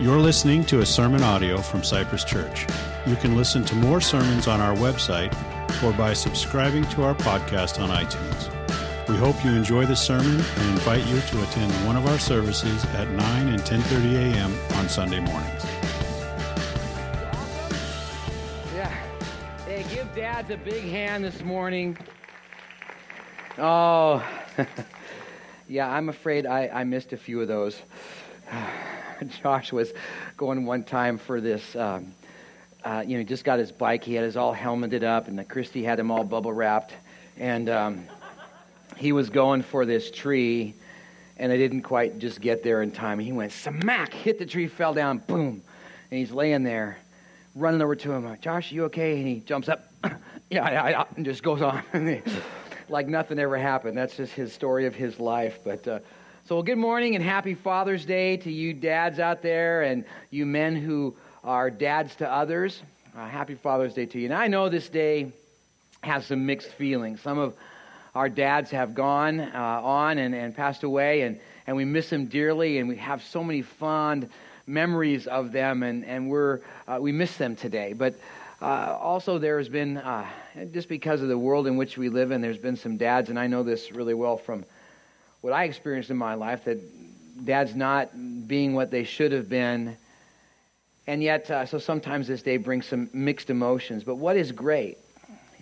You're listening to a sermon audio from Cypress Church. You can listen to more sermons on our website or by subscribing to our podcast on iTunes. We hope you enjoy the sermon and invite you to attend one of our services at 9 and 10:30 a.m. on Sunday mornings. Yeah. Hey, give dads a big hand this morning. Oh, yeah, I'm afraid I, I missed a few of those. Josh was going one time for this. Um, uh, you know, he just got his bike. He had his all helmeted up, and the Christy had him all bubble wrapped. And um, he was going for this tree, and I didn't quite just get there in time. He went smack, hit the tree, fell down, boom, and he's laying there, running over to him. Josh, you okay? And he jumps up, yeah, yeah, yeah, and just goes on, like nothing ever happened. That's just his story of his life, but. Uh, so, well, good morning and happy Father's Day to you dads out there and you men who are dads to others. Uh, happy Father's Day to you. And I know this day has some mixed feelings. Some of our dads have gone uh, on and, and passed away, and, and we miss them dearly, and we have so many fond memories of them, and, and we're, uh, we miss them today. But uh, also, there has been, uh, just because of the world in which we live in, there's been some dads, and I know this really well from what I experienced in my life that dad's not being what they should have been. And yet, uh, so sometimes this day brings some mixed emotions. But what is great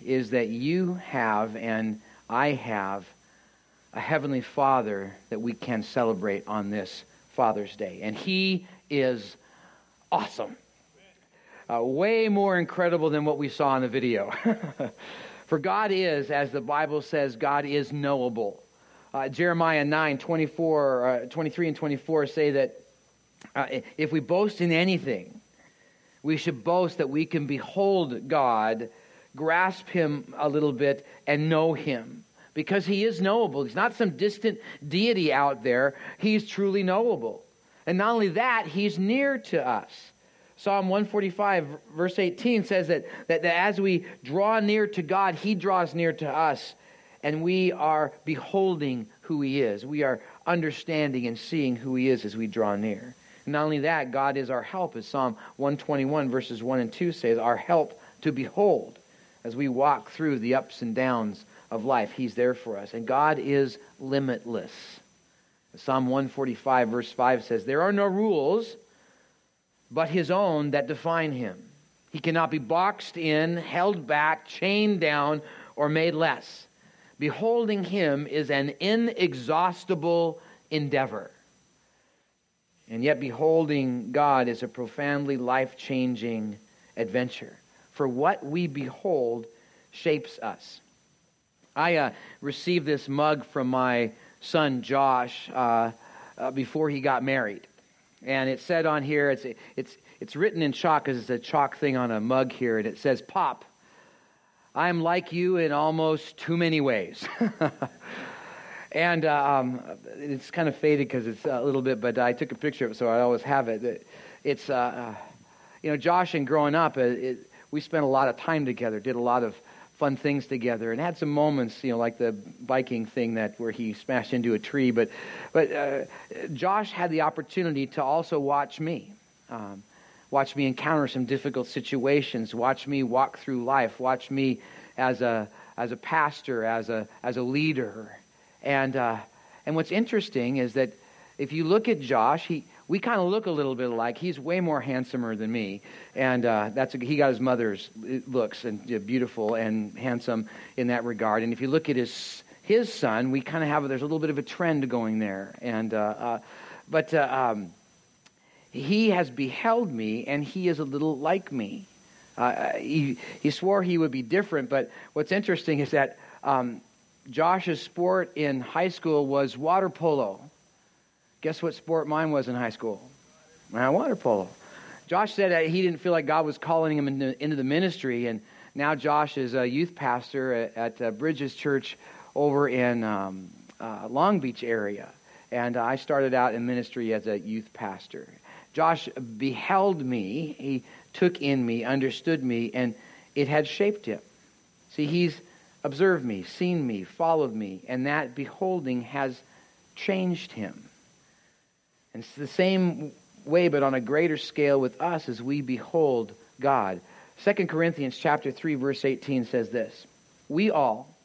is that you have and I have a Heavenly Father that we can celebrate on this Father's Day. And He is awesome. Uh, way more incredible than what we saw in the video. For God is, as the Bible says, God is knowable. Uh, Jeremiah 9, 24, uh, 23 and 24 say that uh, if we boast in anything, we should boast that we can behold God, grasp Him a little bit, and know Him. Because He is knowable. He's not some distant deity out there, He's truly knowable. And not only that, He's near to us. Psalm 145, verse 18 says that, that, that as we draw near to God, He draws near to us and we are beholding who He is. We are understanding and seeing who He is as we draw near. Not only that, God is our help, as Psalm 121, verses 1 and 2 says, our help to behold as we walk through the ups and downs of life. He's there for us. And God is limitless. Psalm 145, verse 5 says, There are no rules but His own that define Him. He cannot be boxed in, held back, chained down, or made less. Beholding him is an inexhaustible endeavor. And yet, beholding God is a profoundly life changing adventure. For what we behold shapes us. I uh, received this mug from my son Josh uh, uh, before he got married. And it said on here, it's, it's, it's written in chalk because it's a chalk thing on a mug here, and it says, Pop, I'm like you in almost too many ways. and uh, um, it's kind of faded because it's a little bit, but I took a picture of it, so I always have it. It's, uh, uh, you know, Josh and growing up, it, uh, it, we spent a lot of time together, did a lot of fun things together, and had some moments, you know, like the biking thing that where he smashed into a tree. But, but uh, Josh had the opportunity to also watch me. Um, Watch me encounter some difficult situations. Watch me walk through life. Watch me as a, as a pastor, as a, as a leader. And, uh, and what's interesting is that if you look at Josh, he, we kind of look a little bit alike. He's way more handsomer than me, and uh, that's a, he got his mother's looks and uh, beautiful and handsome in that regard. And if you look at his his son, we kind of have there's a little bit of a trend going there. And uh, uh but uh, um, he has beheld me, and he is a little like me. Uh, he, he swore he would be different, but what's interesting is that um, Josh's sport in high school was water polo. Guess what sport mine was in high school? Uh, water polo. Josh said he didn't feel like God was calling him into, into the ministry, and now Josh is a youth pastor at, at uh, Bridges Church over in um, uh, Long Beach area. And I started out in ministry as a youth pastor. Josh beheld me, he took in me, understood me, and it had shaped him. See, he's observed me, seen me, followed me, and that beholding has changed him. And it's the same way, but on a greater scale with us as we behold God. 2 Corinthians chapter 3 verse 18 says this, "We all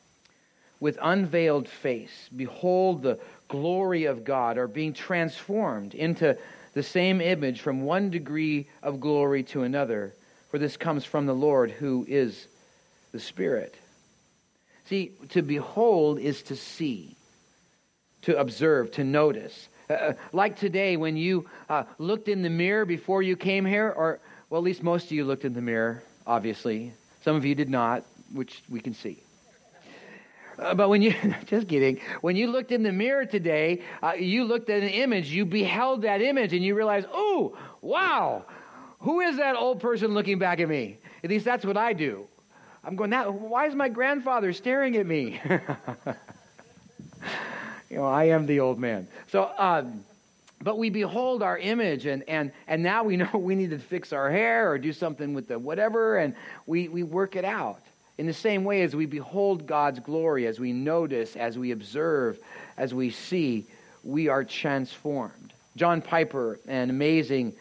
with unveiled face behold the glory of God are being transformed into the same image from one degree of glory to another, for this comes from the Lord who is the Spirit." See, to behold is to see, to observe, to notice. Uh, uh, like today, when you uh, looked in the mirror before you came here, or, well, at least most of you looked in the mirror, obviously. Some of you did not, which we can see. Uh, but when you, just kidding, when you looked in the mirror today, uh, you looked at an image, you beheld that image, and you realized, oh, wow, who is that old person looking back at me? At least that's what I do. I'm going, that, why is my grandfather staring at me? you know, I am the old man. So, um, but we behold our image, and, and, and now we know we need to fix our hair or do something with the whatever, and we, we work it out. In the same way as we behold God's glory, as we notice, as we observe, as we see, we are transformed. John Piper, an amazing,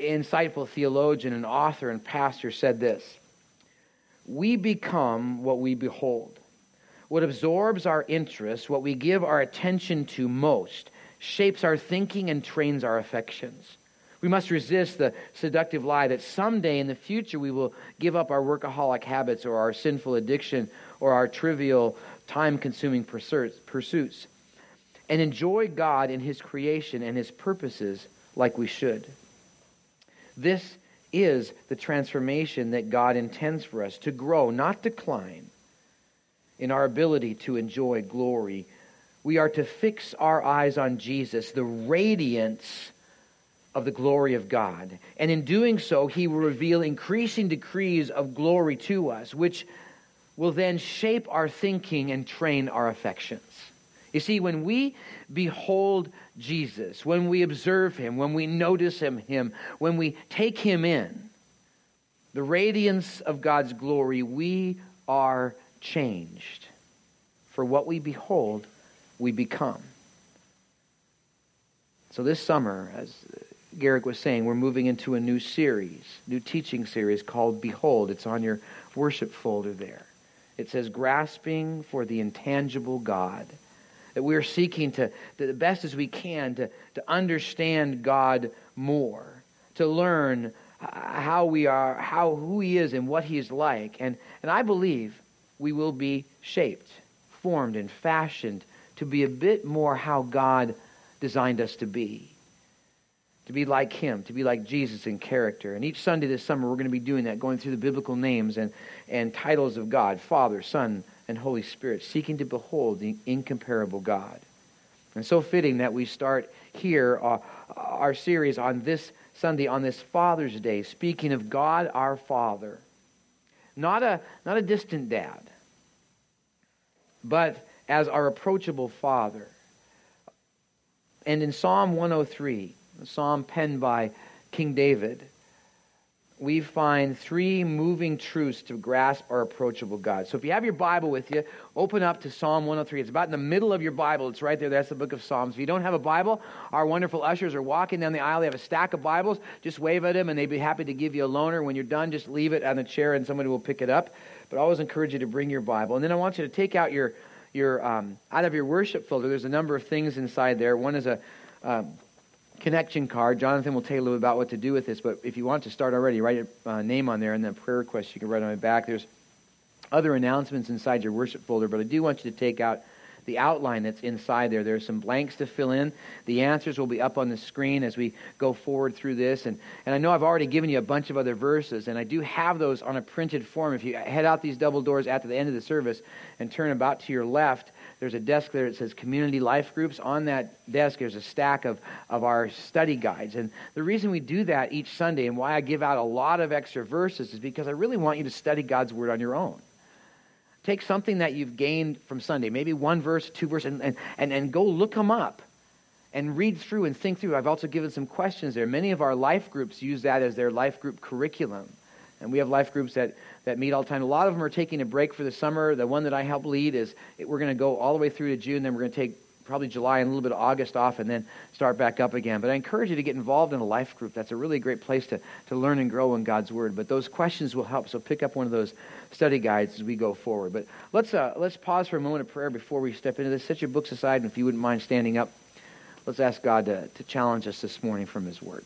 insightful theologian and author and pastor, said this We become what we behold. What absorbs our interest, what we give our attention to most, shapes our thinking and trains our affections. We must resist the seductive lie that someday in the future we will give up our workaholic habits or our sinful addiction or our trivial, time consuming pursuits and enjoy God in His creation and His purposes like we should. This is the transformation that God intends for us to grow, not decline in our ability to enjoy glory. We are to fix our eyes on Jesus, the radiance of the glory of God. And in doing so, he will reveal increasing degrees of glory to us, which will then shape our thinking and train our affections. You see, when we behold Jesus, when we observe him, when we notice him, him when we take him in, the radiance of God's glory, we are changed. For what we behold, we become. So this summer, as Garrick was saying, we're moving into a new series, new teaching series called Behold. It's on your worship folder there. It says, Grasping for the Intangible God. That we're seeking to, the best as we can, to, to understand God more, to learn how we are, how who He is and what He's like. And, and I believe we will be shaped, formed, and fashioned to be a bit more how God designed us to be. To be like Him, to be like Jesus in character. And each Sunday this summer, we're going to be doing that, going through the biblical names and, and titles of God Father, Son, and Holy Spirit, seeking to behold the incomparable God. And so fitting that we start here uh, our series on this Sunday, on this Father's Day, speaking of God our Father. Not a, not a distant dad, but as our approachable Father. And in Psalm 103, a psalm penned by King David, we find three moving truths to grasp our approachable God. So if you have your Bible with you, open up to Psalm 103. It's about in the middle of your Bible. It's right there. That's the book of Psalms. If you don't have a Bible, our wonderful ushers are walking down the aisle. They have a stack of Bibles. Just wave at them, and they'd be happy to give you a loaner. When you're done, just leave it on the chair, and somebody will pick it up. But I always encourage you to bring your Bible. And then I want you to take out your your um, out of your worship folder. There's a number of things inside there. One is a um, connection card. Jonathan will tell you a little about what to do with this. But if you want to start already, write a uh, name on there and then prayer request you can write on the back. There's other announcements inside your worship folder, but I do want you to take out the outline that's inside there. There's some blanks to fill in. The answers will be up on the screen as we go forward through this. And, and I know I've already given you a bunch of other verses, and I do have those on a printed form. If you head out these double doors at the end of the service and turn about to your left, there's a desk there that says Community Life Groups. On that desk, there's a stack of, of our study guides. And the reason we do that each Sunday and why I give out a lot of extra verses is because I really want you to study God's Word on your own. Take something that you've gained from Sunday, maybe one verse, two verses, and, and, and go look them up and read through and think through. I've also given some questions there. Many of our life groups use that as their life group curriculum. And we have life groups that, that meet all the time. A lot of them are taking a break for the summer. The one that I help lead is we're going to go all the way through to June, then we're going to take probably July and a little bit of August off and then start back up again. But I encourage you to get involved in a life group. That's a really great place to, to learn and grow in God's Word. But those questions will help. So pick up one of those study guides as we go forward. But let's, uh, let's pause for a moment of prayer before we step into this. Set your books aside, and if you wouldn't mind standing up, let's ask God to, to challenge us this morning from His Word.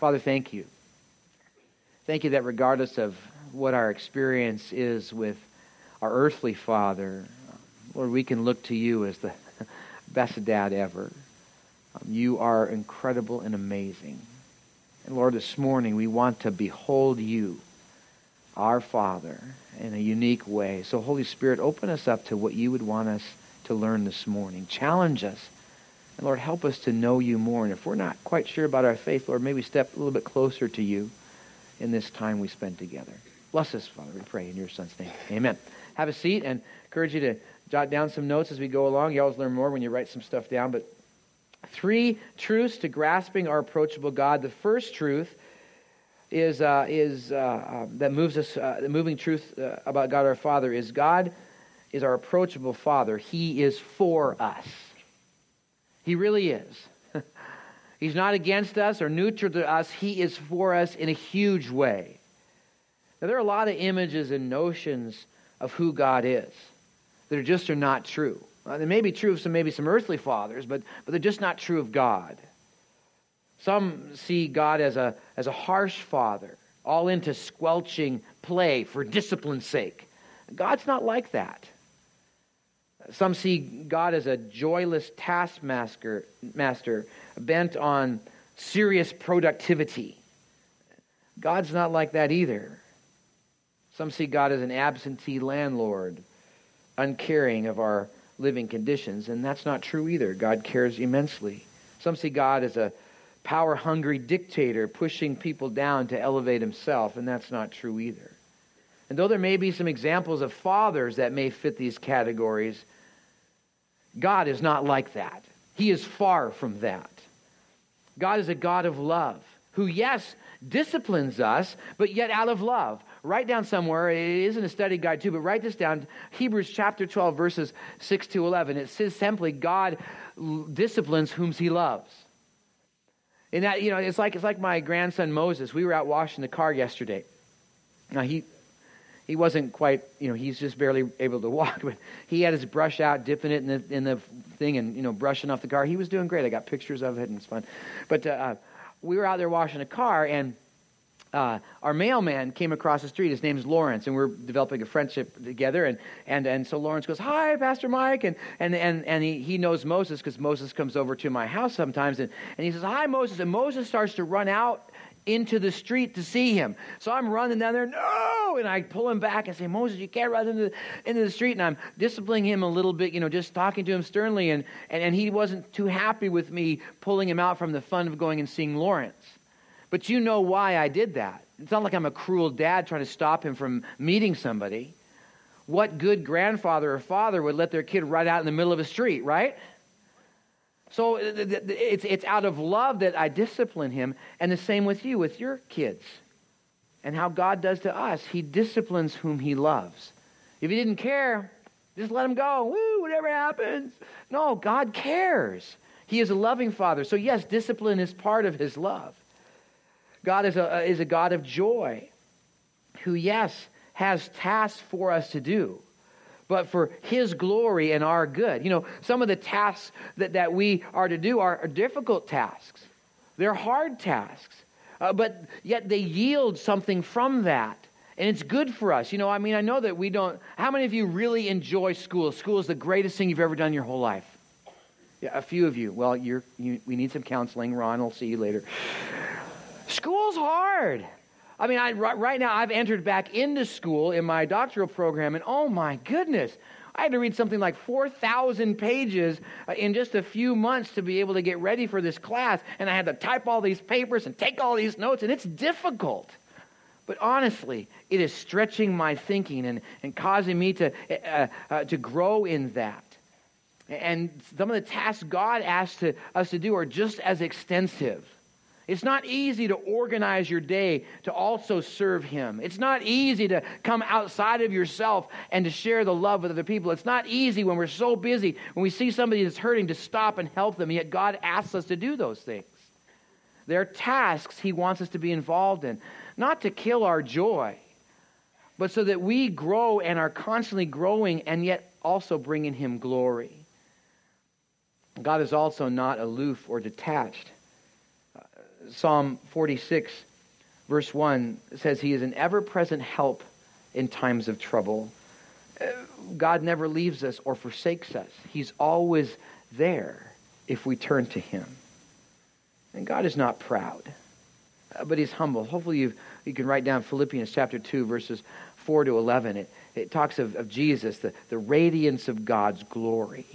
Father, thank you. Thank you that regardless of what our experience is with our earthly father, Lord, we can look to you as the best dad ever. Um, you are incredible and amazing. And Lord, this morning we want to behold you, our Father, in a unique way. So, Holy Spirit, open us up to what you would want us to learn this morning. Challenge us. And Lord, help us to know you more. And if we're not quite sure about our faith, Lord, maybe step a little bit closer to you in this time we spend together. Bless us, Father, we pray in your Son's name. Amen. Have a seat and encourage you to jot down some notes as we go along. You always learn more when you write some stuff down. But three truths to grasping our approachable God. The first truth is, uh, is uh, um, that moves us, uh, the moving truth uh, about God our Father is God is our approachable Father. He is for us. He really is. He's not against us or neutral to us. He is for us in a huge way. Now, there are a lot of images and notions of who God is that are just are not true. Uh, they may be true of some maybe some earthly fathers, but, but they're just not true of God. Some see God as a, as a harsh father, all into squelching play for discipline's sake. God's not like that. Some see God as a joyless taskmaster master, bent on serious productivity. God's not like that either. Some see God as an absentee landlord, uncaring of our living conditions, and that's not true either. God cares immensely. Some see God as a power hungry dictator pushing people down to elevate himself, and that's not true either. And though there may be some examples of fathers that may fit these categories, God is not like that. He is far from that. God is a God of love who, yes, disciplines us, but yet out of love. Write down somewhere, it isn't a study guide too, but write this down Hebrews chapter 12, verses 6 to 11. It says simply, God disciplines whom he loves. And that, you know, it's like, it's like my grandson Moses. We were out washing the car yesterday. Now, he, he wasn't quite, you know, he's just barely able to walk, but he had his brush out, dipping it in the, in the thing and, you know, brushing off the car. He was doing great. I got pictures of it and it's fun. But uh, we were out there washing a car and uh, our mailman came across the street. His name's Lawrence, and we're developing a friendship together. And, and, and so Lawrence goes, Hi, Pastor Mike. And, and, and, and he, he knows Moses because Moses comes over to my house sometimes. And, and he says, Hi, Moses. And Moses starts to run out into the street to see him. So I'm running down there, no! And I pull him back and say, Moses, you can't run into the, into the street. And I'm disciplining him a little bit, you know, just talking to him sternly. And, and, and he wasn't too happy with me pulling him out from the fun of going and seeing Lawrence. But you know why I did that. It's not like I'm a cruel dad trying to stop him from meeting somebody. What good grandfather or father would let their kid ride out in the middle of a street, right? So uh, it's, it's out of love that I discipline him, and the same with you, with your kids. And how God does to us, He disciplines whom He loves. If He didn't care, just let Him go. Woo, whatever happens. No, God cares. He is a loving Father. So, yes, discipline is part of His love. God is a, is a God of joy who, yes, has tasks for us to do, but for His glory and our good. You know, some of the tasks that, that we are to do are, are difficult tasks, they're hard tasks, uh, but yet they yield something from that. And it's good for us. You know, I mean, I know that we don't. How many of you really enjoy school? School is the greatest thing you've ever done in your whole life. Yeah, a few of you. Well, you're, you, we need some counseling. Ron, I'll see you later. School's hard. I mean, I, right now I've entered back into school in my doctoral program, and oh my goodness, I had to read something like 4,000 pages uh, in just a few months to be able to get ready for this class. And I had to type all these papers and take all these notes, and it's difficult. But honestly, it is stretching my thinking and, and causing me to, uh, uh, to grow in that. And some of the tasks God asks to, us to do are just as extensive. It's not easy to organize your day to also serve Him. It's not easy to come outside of yourself and to share the love with other people. It's not easy when we're so busy, when we see somebody that's hurting, to stop and help them. Yet God asks us to do those things. They're tasks He wants us to be involved in, not to kill our joy, but so that we grow and are constantly growing and yet also bringing Him glory. God is also not aloof or detached. Psalm 46, verse 1 says, He is an ever present help in times of trouble. Uh, God never leaves us or forsakes us. He's always there if we turn to Him. And God is not proud, uh, but He's humble. Hopefully, you you can write down Philippians chapter 2, verses 4 to 11. It, it talks of, of Jesus, the, the radiance of God's glory.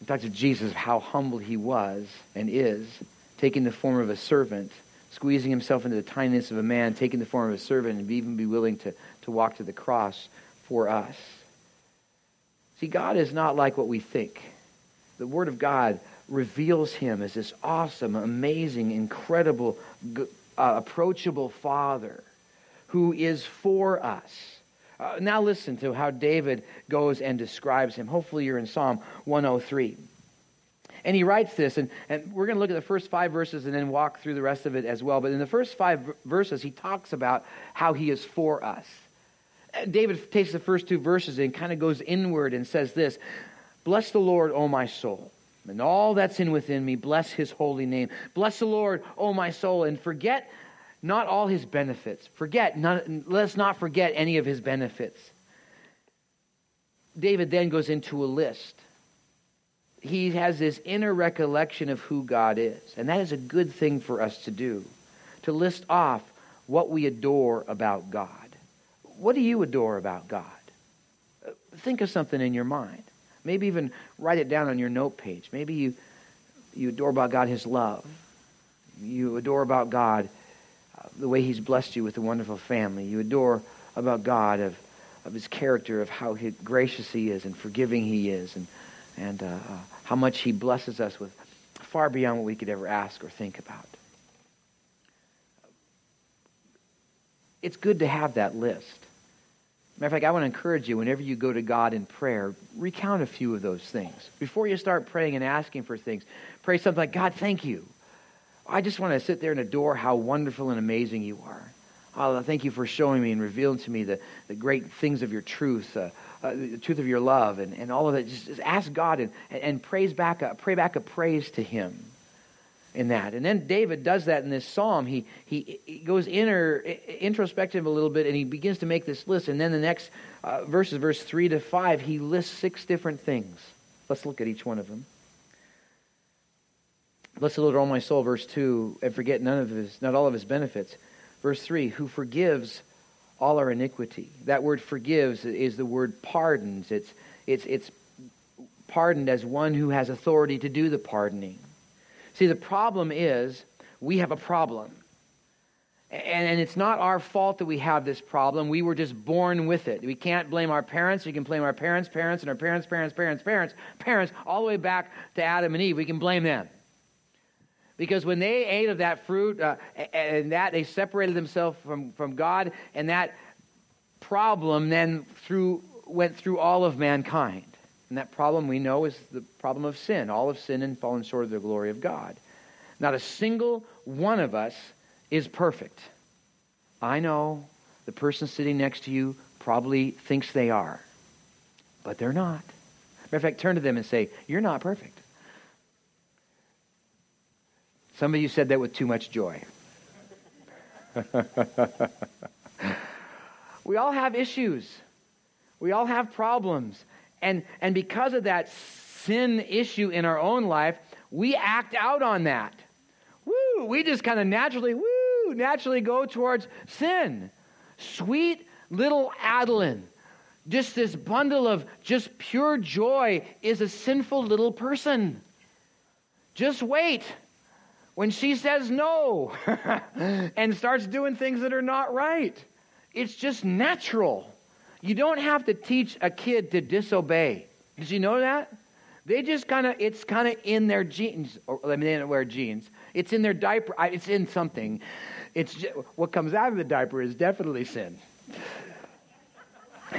It talks of Jesus, how humble He was and is taking the form of a servant, squeezing himself into the tiniest of a man, taking the form of a servant, and even be willing to, to walk to the cross for us. See, God is not like what we think. The Word of God reveals him as this awesome, amazing, incredible, uh, approachable Father who is for us. Uh, now listen to how David goes and describes him. Hopefully you're in Psalm 103. And he writes this, and, and we're going to look at the first five verses and then walk through the rest of it as well. But in the first five verses, he talks about how he is for us. David takes the first two verses and kind of goes inward and says this Bless the Lord, O my soul, and all that's in within me. Bless his holy name. Bless the Lord, O my soul, and forget not all his benefits. Forget, let's not forget any of his benefits. David then goes into a list he has this inner recollection of who God is. And that is a good thing for us to do, to list off what we adore about God. What do you adore about God? Think of something in your mind. Maybe even write it down on your note page. Maybe you, you adore about God his love. You adore about God uh, the way he's blessed you with a wonderful family. You adore about God of, of his character, of how gracious he is and forgiving he is and and uh, uh, how much He blesses us with far beyond what we could ever ask or think about. It's good to have that list. Matter of fact, I want to encourage you whenever you go to God in prayer, recount a few of those things. Before you start praying and asking for things, pray something like, God, thank you. I just want to sit there and adore how wonderful and amazing you are. Oh, thank you for showing me and revealing to me the, the great things of your truth. Uh, uh, the truth of your love and, and all of that. Just, just ask God and, and praise back a, pray back a praise to Him in that. And then David does that in this psalm. He, he, he goes inner, introspective a little bit and he begins to make this list. And then the next uh, verses, verse 3 to 5, he lists six different things. Let's look at each one of them. Bless the Lord, all my soul, verse 2, and forget none of his, not all of his benefits. Verse 3, who forgives all our iniquity. That word forgives is the word pardons. It's, it's, it's pardoned as one who has authority to do the pardoning. See, the problem is we have a problem. And, it's not our fault that we have this problem. We were just born with it. We can't blame our parents. We can blame our parents' parents and our parents' parents' parents' parents, parents, all the way back to Adam and Eve. We can blame them. Because when they ate of that fruit uh, and that, they separated themselves from, from God, and that problem then through, went through all of mankind. And that problem we know is the problem of sin. All of sin and fallen short of the glory of God. Not a single one of us is perfect. I know the person sitting next to you probably thinks they are, but they're not. Matter of fact, turn to them and say, You're not perfect. Some of you said that with too much joy. we all have issues. We all have problems. And, and because of that sin issue in our own life, we act out on that. Woo! We just kind of naturally, woo, naturally go towards sin. Sweet little Adeline, just this bundle of just pure joy, is a sinful little person. Just wait when she says no and starts doing things that are not right. It's just natural. You don't have to teach a kid to disobey. Did you know that? They just kind of, it's kind of in their jeans. Or, I mean, they don't wear jeans. It's in their diaper. It's in something. It's just, what comes out of the diaper is definitely sin.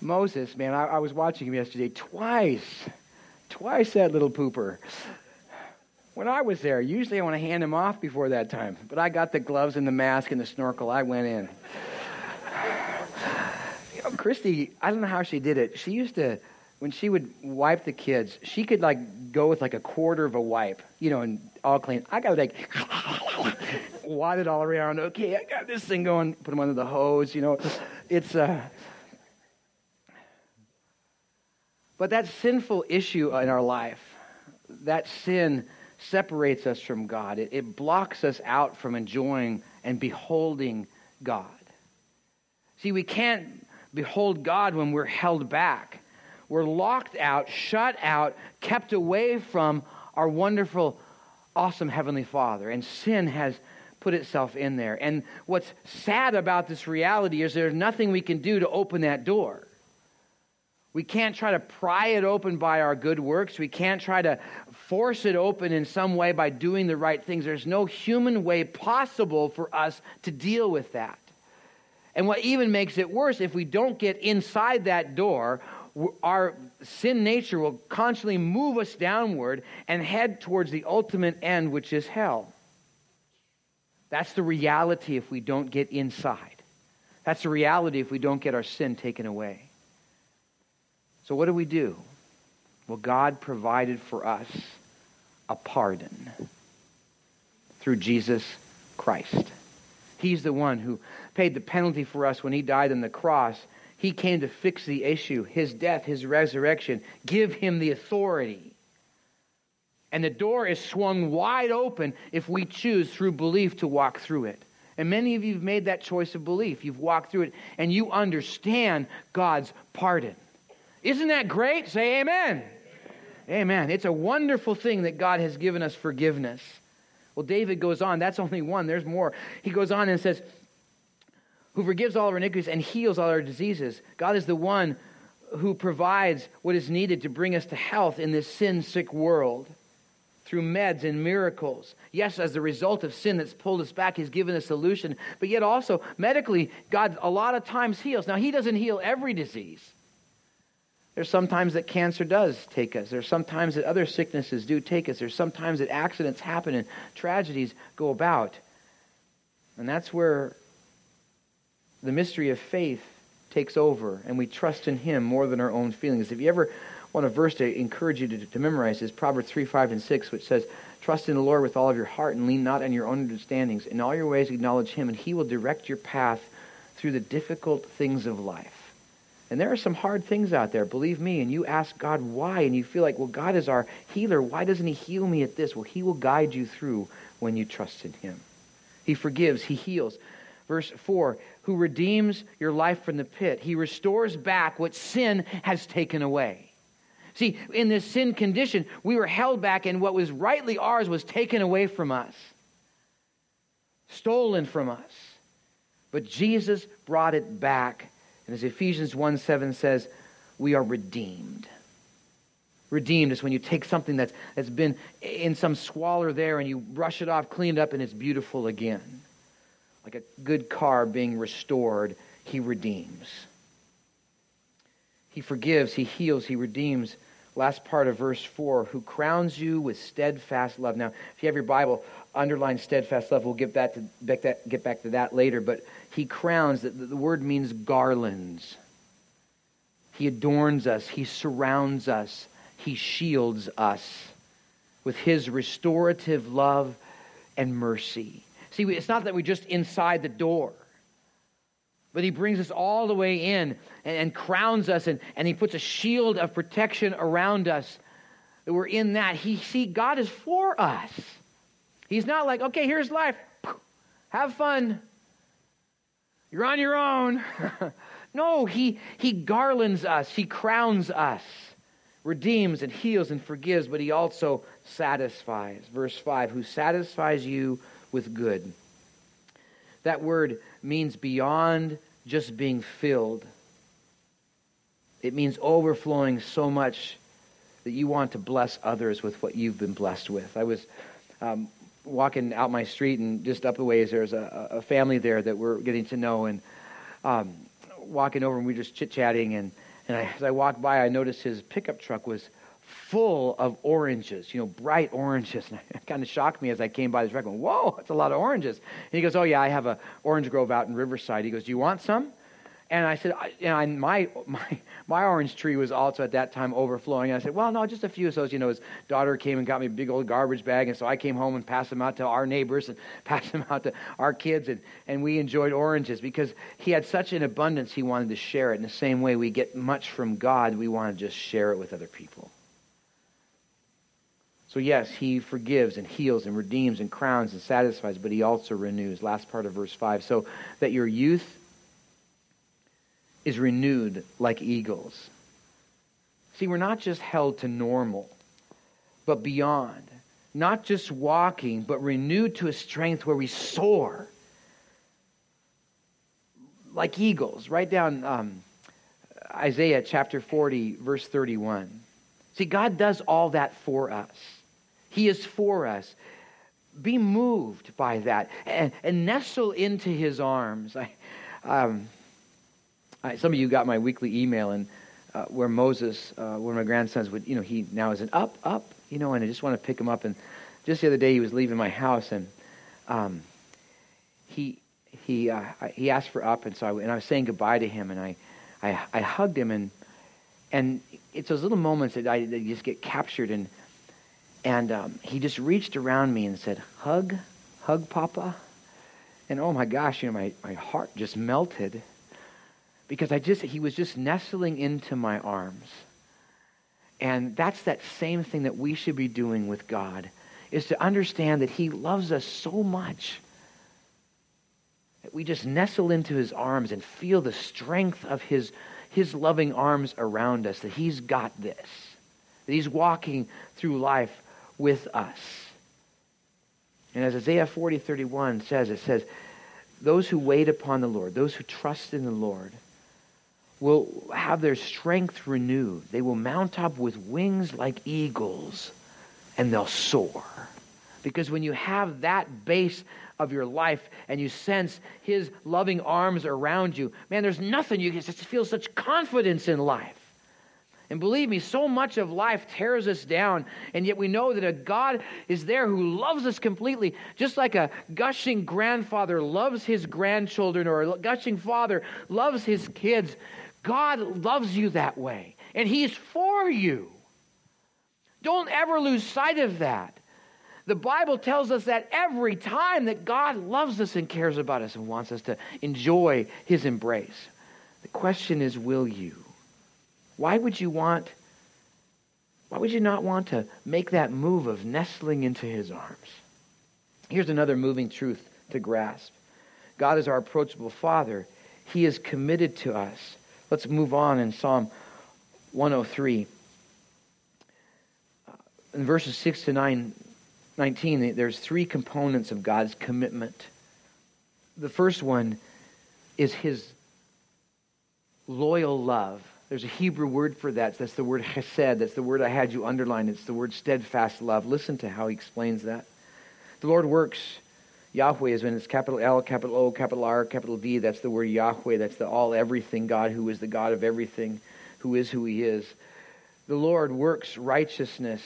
Moses, man, I, I, was watching him yesterday twice. Twice that little pooper. When I was there, usually I want to hand him off before that time, but I got the gloves and the mask and the snorkel. I went in. you know, Christy, I don't know how she did it. She used to, when she would wipe the kids, she could like go with like a quarter of a wipe, you know, and all clean. I got like wad it all around. Okay, I got this thing going. Put them under the hose, you know. It's uh, but that sinful issue in our life, that sin separates us from God. It, it blocks us out from enjoying and beholding God. See, we can't behold God when we're held back. We're locked out, shut out, kept away from our wonderful, awesome Heavenly Father. And sin has put itself in there. And what's sad about this reality is there's nothing we can do to open that door. We can't try to pry it open by our good works. We can't try to force it open in some way by doing the right things. There's no human way possible for us to deal with that. And what even makes it worse, if we don't get inside that door, our sin nature will constantly move us downward and head towards the ultimate end, which is hell. That's the reality if we don't get inside. That's the reality if we don't get our sin taken away. So, what do we do? Well, God provided for us a pardon through Jesus Christ. He's the one who paid the penalty for us when he died on the cross. He came to fix the issue, his death, his resurrection, give him the authority. And the door is swung wide open if we choose through belief to walk through it. And many of you have made that choice of belief. You've walked through it and you understand God's pardon. Isn't that great? Say amen. Amen. It's a wonderful thing that God has given us forgiveness. Well, David goes on. That's only one. There's more. He goes on and says, Who forgives all our iniquities and heals all our diseases. God is the one who provides what is needed to bring us to health in this sin sick world through meds and miracles. Yes, as a result of sin that's pulled us back, He's given a solution. But yet also, medically, God a lot of times heals. Now, He doesn't heal every disease. There's sometimes that cancer does take us. There's sometimes that other sicknesses do take us. There's sometimes that accidents happen and tragedies go about. And that's where the mystery of faith takes over and we trust in Him more than our own feelings. If you ever want a verse to encourage you to, to memorize, is Proverbs 3, 5, and 6, which says, Trust in the Lord with all of your heart and lean not on your own understandings. In all your ways acknowledge Him, and He will direct your path through the difficult things of life. And there are some hard things out there, believe me, and you ask God why, and you feel like, well, God is our healer. Why doesn't He heal me at this? Well, He will guide you through when you trust in Him. He forgives, He heals. Verse 4 Who redeems your life from the pit, He restores back what sin has taken away. See, in this sin condition, we were held back, and what was rightly ours was taken away from us, stolen from us. But Jesus brought it back and as Ephesians 1 7 says, we are redeemed. Redeemed is when you take something that's, that's been in some squalor there and you brush it off, clean it up, and it's beautiful again. Like a good car being restored, he redeems. He forgives, he heals, he redeems. Last part of verse 4 who crowns you with steadfast love. Now, if you have your Bible, underline steadfast love. We'll get back to, that, get back to that later. But he crowns, the, the word means garlands. He adorns us, he surrounds us, he shields us with his restorative love and mercy. See, it's not that we're just inside the door, but he brings us all the way in and, and crowns us, and, and he puts a shield of protection around us. That we're in that. He see God is for us. He's not like, okay, here's life. Have fun. You're on your own. no, he, he garlands us, he crowns us, redeems and heals and forgives, but he also satisfies. Verse 5 who satisfies you with good. That word means beyond just being filled. It means overflowing so much that you want to bless others with what you've been blessed with. I was um, walking out my street, and just up the ways, there's a, a family there that we're getting to know, and um, walking over, and we were just chit chatting, and and I, as I walked by, I noticed his pickup truck was full of oranges, you know, bright oranges. And it kind of shocked me as I came by the truck. Going, Whoa, that's a lot of oranges. And he goes, Oh yeah, I have a orange grove out in Riverside. He goes, Do you want some? And I said, I, you know, my, my, my orange tree was also at that time overflowing. And I said, well, no, just a few. So, you know, his daughter came and got me a big old garbage bag. And so I came home and passed them out to our neighbors and passed them out to our kids. And, and we enjoyed oranges because he had such an abundance, he wanted to share it. In the same way we get much from God, we want to just share it with other people. So, yes, he forgives and heals and redeems and crowns and satisfies, but he also renews. Last part of verse 5. So that your youth is renewed like eagles. See, we're not just held to normal, but beyond. Not just walking, but renewed to a strength where we soar like eagles. Write down um, Isaiah chapter 40, verse 31. See, God does all that for us. He is for us. Be moved by that and, and nestle into his arms. I, um, I, some of you got my weekly email, and uh, where Moses, uh, one of my grandsons, would, you know, he now is an up, up, you know, and I just want to pick him up. And just the other day, he was leaving my house, and um, he he uh, he asked for up, and so I, and I was saying goodbye to him, and I, I I hugged him, and and it's those little moments that I that just get captured, and and um, he just reached around me and said, "Hug, hug, Papa," and oh my gosh, you know, my my heart just melted because I just he was just nestling into my arms. And that's that same thing that we should be doing with God is to understand that he loves us so much that we just nestle into his arms and feel the strength of his his loving arms around us that he's got this. That he's walking through life with us. And as Isaiah 40, 31 says, it says, those who wait upon the Lord, those who trust in the Lord, will have their strength renewed. They will mount up with wings like eagles and they'll soar. Because when you have that base of your life and you sense his loving arms around you, man, there's nothing you can just feel such confidence in life. And believe me, so much of life tears us down, and yet we know that a God is there who loves us completely, just like a gushing grandfather loves his grandchildren or a gushing father loves his kids. God loves you that way, and He's for you. Don't ever lose sight of that. The Bible tells us that every time that God loves us and cares about us and wants us to enjoy His embrace. The question is, will you? Why would you want, why would you not want to make that move of nestling into His arms? Here's another moving truth to grasp God is our approachable Father. He is committed to us Let's move on in Psalm 103. In verses 6 to 9, 19, there's three components of God's commitment. The first one is his loyal love. There's a Hebrew word for that. That's the word chesed. That's the word I had you underline. It's the word steadfast love. Listen to how he explains that. The Lord works Yahweh is when it's capital L, capital O, capital R, capital V. That's the word Yahweh. That's the all everything God who is the God of everything, who is who he is. The Lord works righteousness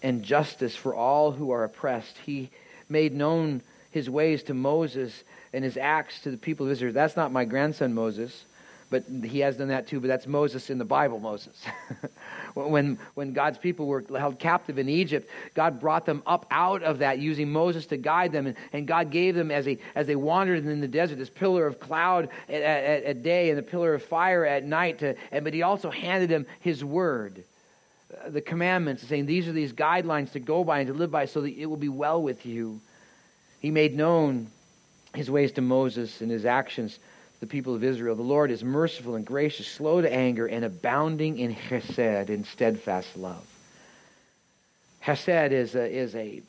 and justice for all who are oppressed. He made known his ways to Moses and his acts to the people of Israel. That's not my grandson Moses but he has done that too. But that's Moses in the Bible, Moses. when, when God's people were held captive in Egypt, God brought them up out of that using Moses to guide them. And, and God gave them, as they, as they wandered in the desert, this pillar of cloud at, at, at day and the pillar of fire at night. To, and, but he also handed them his word, uh, the commandments, saying, These are these guidelines to go by and to live by so that it will be well with you. He made known his ways to Moses and his actions the people of Israel. The Lord is merciful and gracious, slow to anger, and abounding in chesed, in steadfast love. Chesed is a, is a,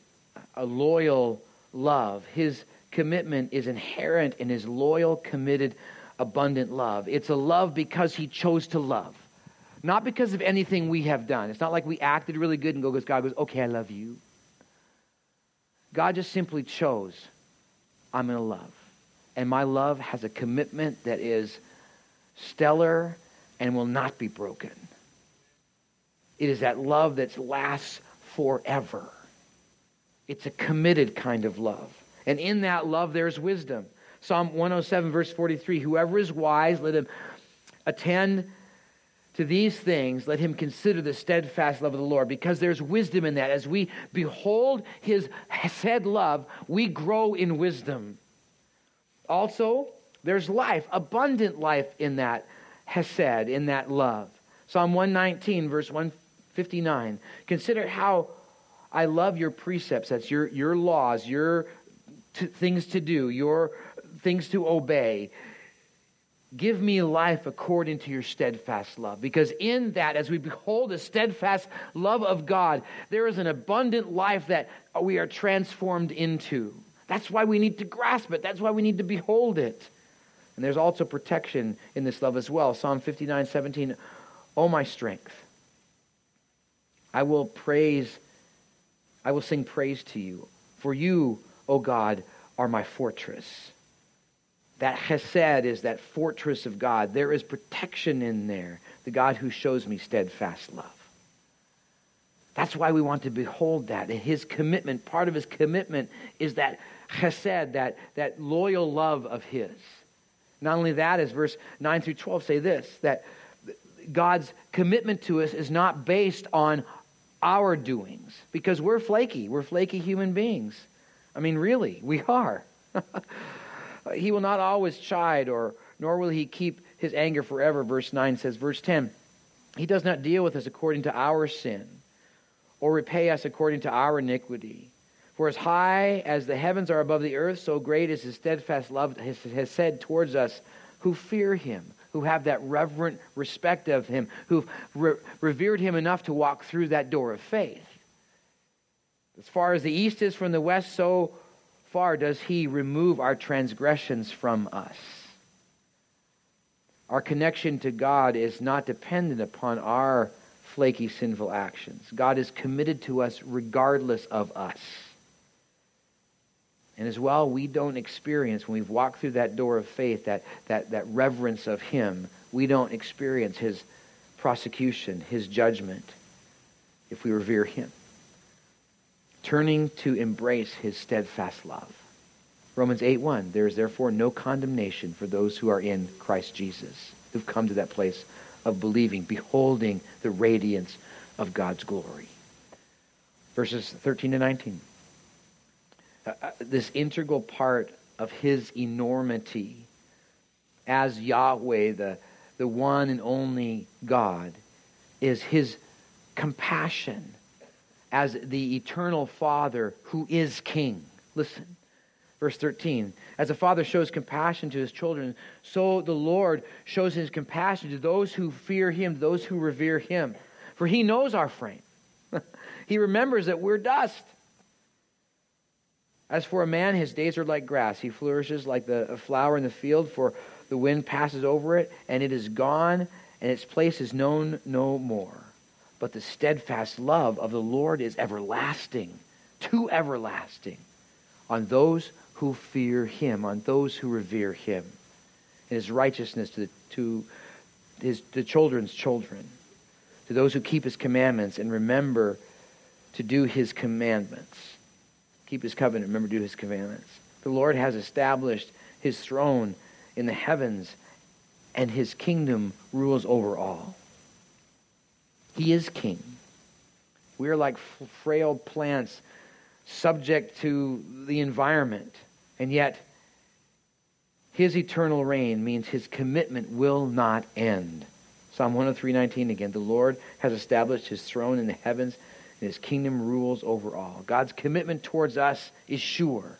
a loyal love. His commitment is inherent in his loyal, committed, abundant love. It's a love because he chose to love. Not because of anything we have done. It's not like we acted really good and go, God goes, okay, I love you. God just simply chose, I'm going to love. And my love has a commitment that is stellar and will not be broken. It is that love that lasts forever. It's a committed kind of love. And in that love, there's wisdom. Psalm 107, verse 43 Whoever is wise, let him attend to these things, let him consider the steadfast love of the Lord, because there's wisdom in that. As we behold his chesed love, we grow in wisdom. Also, there's life, abundant life in that chesed, in that love. Psalm 119, verse 159. Consider how I love your precepts. That's your, your laws, your t- things to do, your things to obey. Give me life according to your steadfast love. Because in that, as we behold the steadfast love of God, there is an abundant life that we are transformed into. That's why we need to grasp it. That's why we need to behold it. And there's also protection in this love as well. Psalm 59 17. Oh, my strength. I will praise, I will sing praise to you. For you, O oh God, are my fortress. That Chesed is that fortress of God. There is protection in there. The God who shows me steadfast love. That's why we want to behold that. His commitment, part of his commitment is that chesed, that, that loyal love of his. Not only that, as verse 9 through 12 say this, that God's commitment to us is not based on our doings, because we're flaky. We're flaky human beings. I mean, really, we are. he will not always chide, or nor will he keep his anger forever. Verse 9 says, verse 10, he does not deal with us according to our sin, or repay us according to our iniquity. For as high as the heavens are above the earth, so great is his steadfast love chesed towards us who fear him, who have that reverent respect of him, who've re- revered him enough to walk through that door of faith. As far as the east is from the west, so far does he remove our transgressions from us. Our connection to God is not dependent upon our flaky, sinful actions. God is committed to us regardless of us. And as well, we don't experience, when we've walked through that door of faith, that, that, that reverence of Him, we don't experience His prosecution, His judgment, if we revere Him. Turning to embrace His steadfast love. Romans 8 1, there is therefore no condemnation for those who are in Christ Jesus, who've come to that place of believing, beholding the radiance of God's glory. Verses 13 to 19. Uh, uh, this integral part of his enormity as Yahweh, the, the one and only God, is his compassion as the eternal Father who is King. Listen, verse 13. As a father shows compassion to his children, so the Lord shows his compassion to those who fear him, those who revere him. For he knows our frame. he remembers that we're dust. As for a man, his days are like grass. He flourishes like the flower in the field, for the wind passes over it, and it is gone, and its place is known no more. But the steadfast love of the Lord is everlasting, to everlasting, on those who fear him, on those who revere him, and his righteousness to, the, to his, the children's children, to those who keep his commandments and remember to do his commandments keep his covenant, remember do his commandments. The Lord has established his throne in the heavens, and his kingdom rules over all. He is king. We are like frail plants subject to the environment, and yet his eternal reign means his commitment will not end. Psalm 103:19 again, the Lord has established his throne in the heavens and his kingdom rules over all. God's commitment towards us is sure,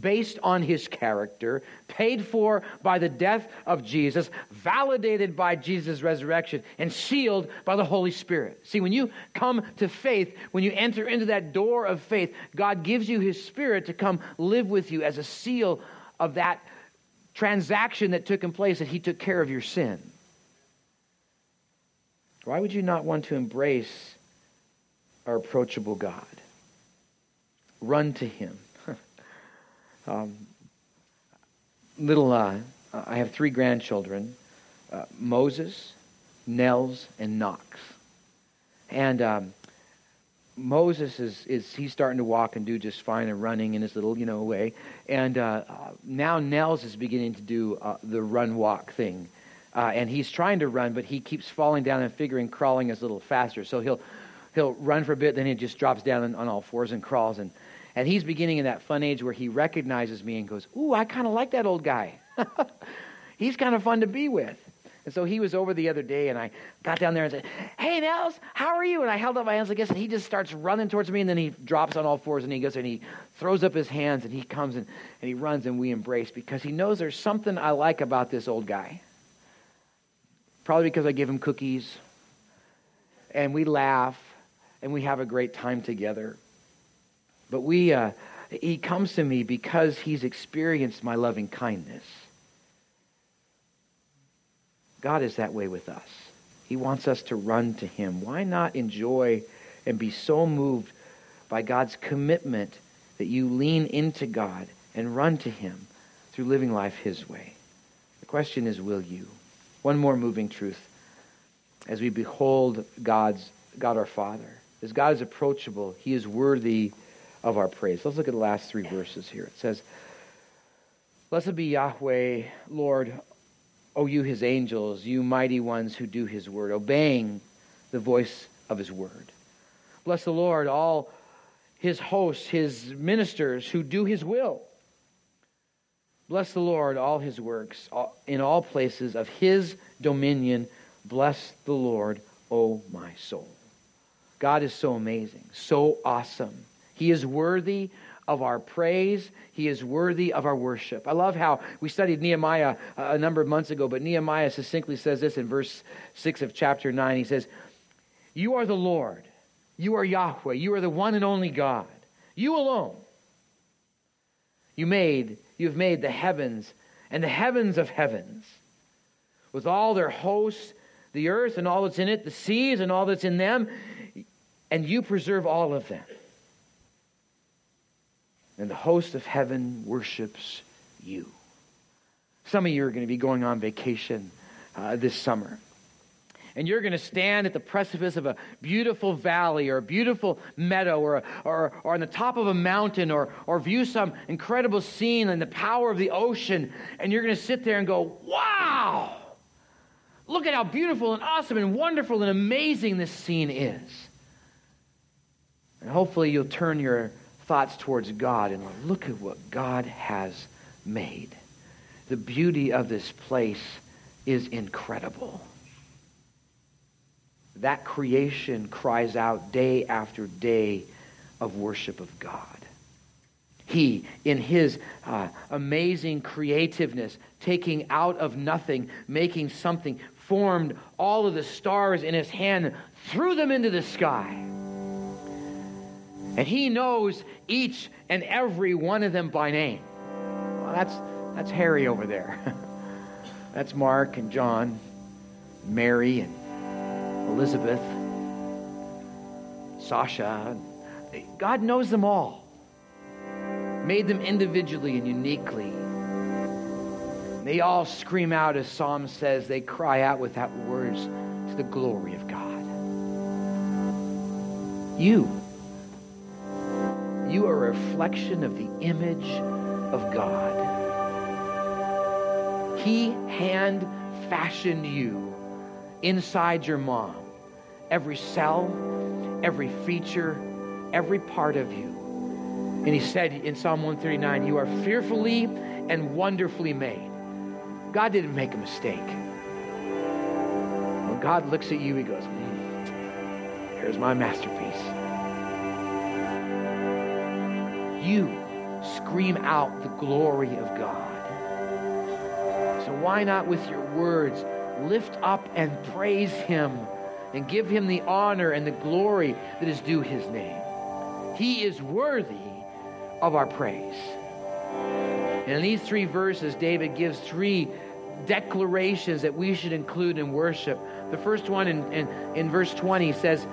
based on his character, paid for by the death of Jesus, validated by Jesus' resurrection, and sealed by the Holy Spirit. See, when you come to faith, when you enter into that door of faith, God gives you his Spirit to come live with you as a seal of that transaction that took in place, that he took care of your sin. Why would you not want to embrace our approachable God? Run to Him. um, little, uh, I have three grandchildren uh, Moses, Nels, and Knox. And um, Moses is, is he's starting to walk and do just fine and running in his little you know way, and uh, now Nels is beginning to do uh, the run walk thing, uh, and he's trying to run, but he keeps falling down and figuring crawling is a little faster. So he'll he'll run for a bit, then he just drops down on, on all fours and crawls, and and he's beginning in that fun age where he recognizes me and goes, "Ooh, I kind of like that old guy. he's kind of fun to be with." And so he was over the other day, and I got down there and said, Hey, Nels, how are you? And I held up my hands like this, and he just starts running towards me, and then he drops on all fours, and he goes and he throws up his hands, and he comes and, and he runs, and we embrace because he knows there's something I like about this old guy. Probably because I give him cookies, and we laugh, and we have a great time together. But we, uh, he comes to me because he's experienced my loving kindness. God is that way with us. He wants us to run to Him. Why not enjoy and be so moved by God's commitment that you lean into God and run to Him through living life His way? The question is, will you? One more moving truth as we behold God's God our Father. As God is approachable, He is worthy of our praise. Let's look at the last three verses here. It says, Blessed be Yahweh, Lord O you his angels, you mighty ones who do his word, obeying the voice of his word. Bless the Lord, all his hosts, his ministers who do his will. Bless the Lord, all his works, in all places of his dominion. Bless the Lord, O my soul. God is so amazing, so awesome. He is worthy of our praise. He is worthy of our worship. I love how we studied Nehemiah uh, a number of months ago, but Nehemiah succinctly says this in verse 6 of chapter 9. He says, You are the Lord. You are Yahweh. You are the one and only God. You alone. You made, you've made the heavens and the heavens of heavens with all their hosts, the earth and all that's in it, the seas and all that's in them, and you preserve all of them and the host of heaven worships you. Some of you are going to be going on vacation uh, this summer. And you're going to stand at the precipice of a beautiful valley or a beautiful meadow or, or, or on the top of a mountain or, or view some incredible scene and the power of the ocean. And you're going to sit there and go, wow! Look at how beautiful and awesome and wonderful and amazing this scene is. And hopefully you'll turn your thoughts towards God and look at what God has made. The beauty of this place is incredible. That creation cries out day after day of worship of God. He, in his uh, amazing creativeness, taking out of nothing, making something, formed all of the stars in his hand, threw them into the sky. And he knows each and every one of them by name. Well, that's, that's Harry over there. that's Mark and John, Mary and Elizabeth, Sasha. God knows them all, made them individually and uniquely. They all scream out, as Psalm says, they cry out without words to the glory of God. You you are a reflection of the image of God. He hand fashioned you inside your mom. Every cell, every feature, every part of you. And he said in Psalm 139, You are fearfully and wonderfully made. God didn't make a mistake. When God looks at you, he goes, mm, Here's my masterpiece you scream out the glory of God. So why not with your words lift up and praise him and give him the honor and the glory that is due his name? He is worthy of our praise. And in these three verses, David gives three declarations that we should include in worship. The first one in, in, in verse 20 says,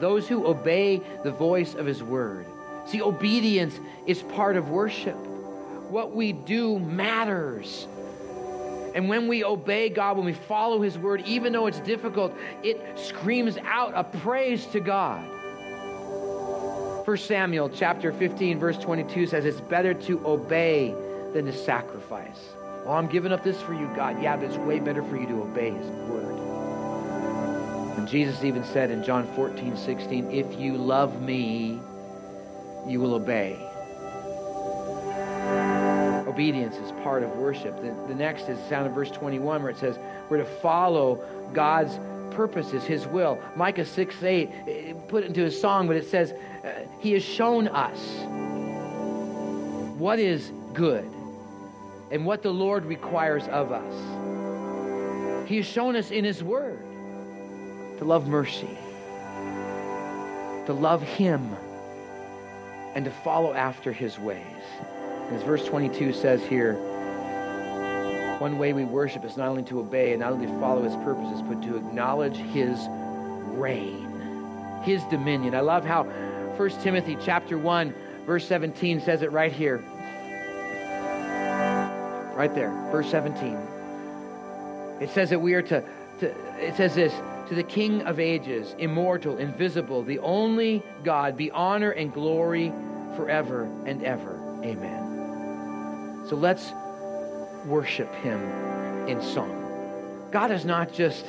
Those who obey the voice of his word. See, obedience is part of worship. What we do matters. And when we obey God, when we follow His word, even though it's difficult, it screams out a praise to God. 1 Samuel chapter 15, verse 22 says, It's better to obey than to sacrifice. Well, I'm giving up this for you, God. Yeah, but it's way better for you to obey His word. And Jesus even said in John 14, 16, If you love me, you will obey obedience is part of worship. The, the next is found in verse 21 where it says we're to follow God's purposes, His will. Micah 6 8 eh, put into a song, but it says, uh, He has shown us what is good and what the Lord requires of us. He has shown us in His Word to love mercy, to love Him, and to follow after His ways. As verse 22 says here, one way we worship is not only to obey and not only to follow his purposes, but to acknowledge his reign, his dominion. I love how 1 Timothy chapter 1, verse 17 says it right here. Right there, verse 17. It says that we are to, to it says this, to the King of ages, immortal, invisible, the only God, be honor and glory forever and ever. Amen. So let's worship him in song. God is not just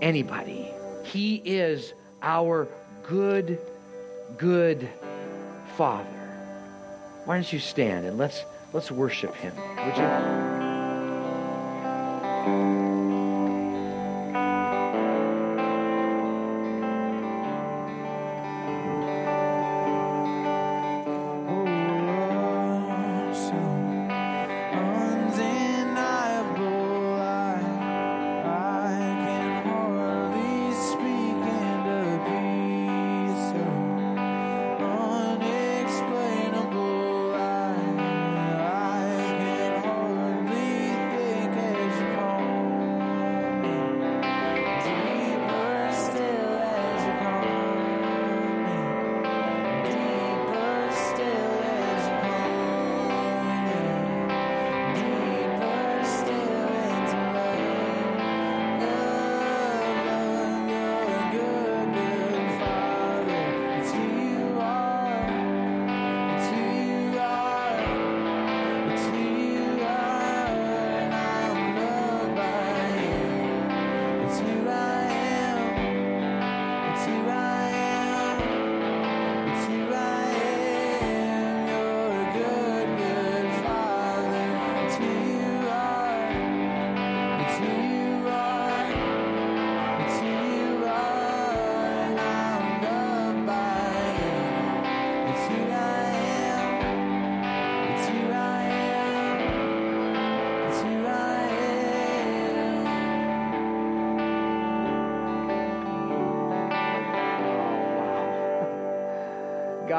anybody. He is our good, good Father. Why don't you stand and let's let's worship him, would you?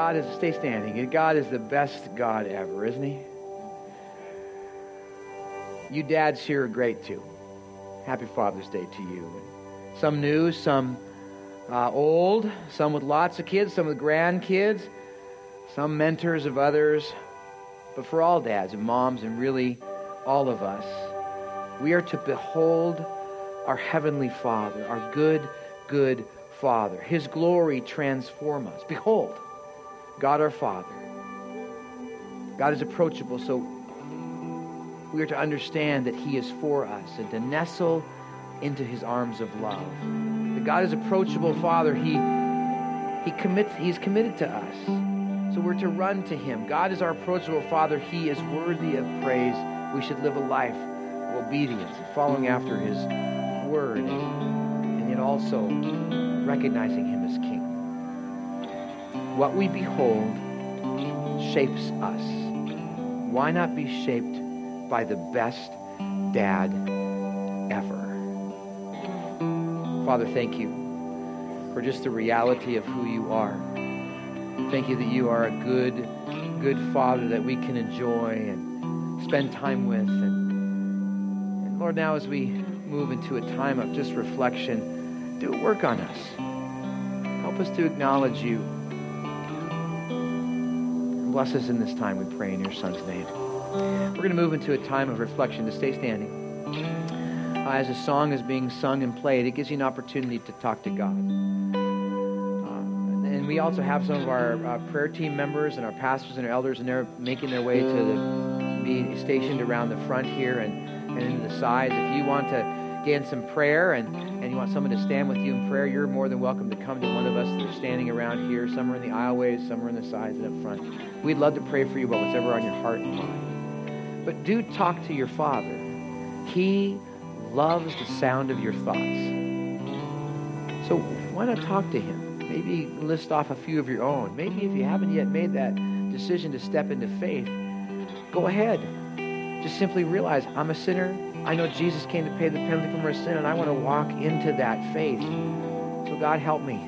God is, stay standing. God is the best God ever, isn't he? You dads here are great too. Happy Father's Day to you. Some new, some uh, old, some with lots of kids, some with grandkids, some mentors of others. But for all dads and moms, and really all of us, we are to behold our Heavenly Father, our good, good Father. His glory transform us. Behold, God our Father. God is approachable, so we are to understand that He is for us and to nestle into His arms of love. That God is approachable, Father. He He commits. He's committed to us, so we're to run to Him. God is our approachable Father. He is worthy of praise. We should live a life of obedience, following after His word, and yet also recognizing Him as King. What we behold shapes us. Why not be shaped by the best dad ever? Father, thank you for just the reality of who you are. Thank you that you are a good, good father that we can enjoy and spend time with. And Lord, now as we move into a time of just reflection, do work on us. Help us to acknowledge you. Bless us in this time, we pray in your Son's name. We're going to move into a time of reflection to stay standing. Uh, as a song is being sung and played, it gives you an opportunity to talk to God. Uh, and we also have some of our uh, prayer team members and our pastors and our elders, and they're making their way to the, be stationed around the front here and, and the sides. If you want to gain some prayer and, and you want someone to stand with you in prayer, you're more than welcome to come to one of us that are standing around here. Some are in the aisleways, some are in the sides and up front. We'd love to pray for you about whatever on your heart and mind. But do talk to your Father. He loves the sound of your thoughts. So why not talk to him? Maybe list off a few of your own. Maybe if you haven't yet made that decision to step into faith, go ahead. Just simply realize I'm a sinner. I know Jesus came to pay the penalty for my sin, and I want to walk into that faith. So God help me.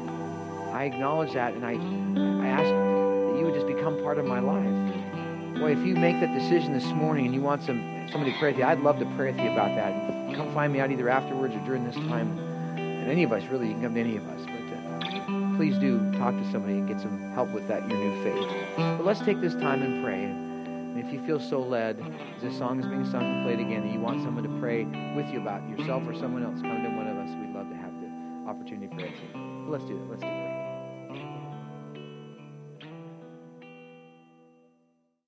I acknowledge that, and I, I ask that you would just become part of my life. Boy, if you make that decision this morning and you want some somebody to pray with you, I'd love to pray with you about that. Come find me out either afterwards or during this time. And any of us, really, you can come to any of us. But uh, please do talk to somebody and get some help with that, your new faith. But let's take this time and pray. And if you feel so led, as this song is being sung and played again, and you want someone to pray with you about yourself or someone else, come to one of us. We'd love to have the opportunity to pray. But let's do it. Let's get praying.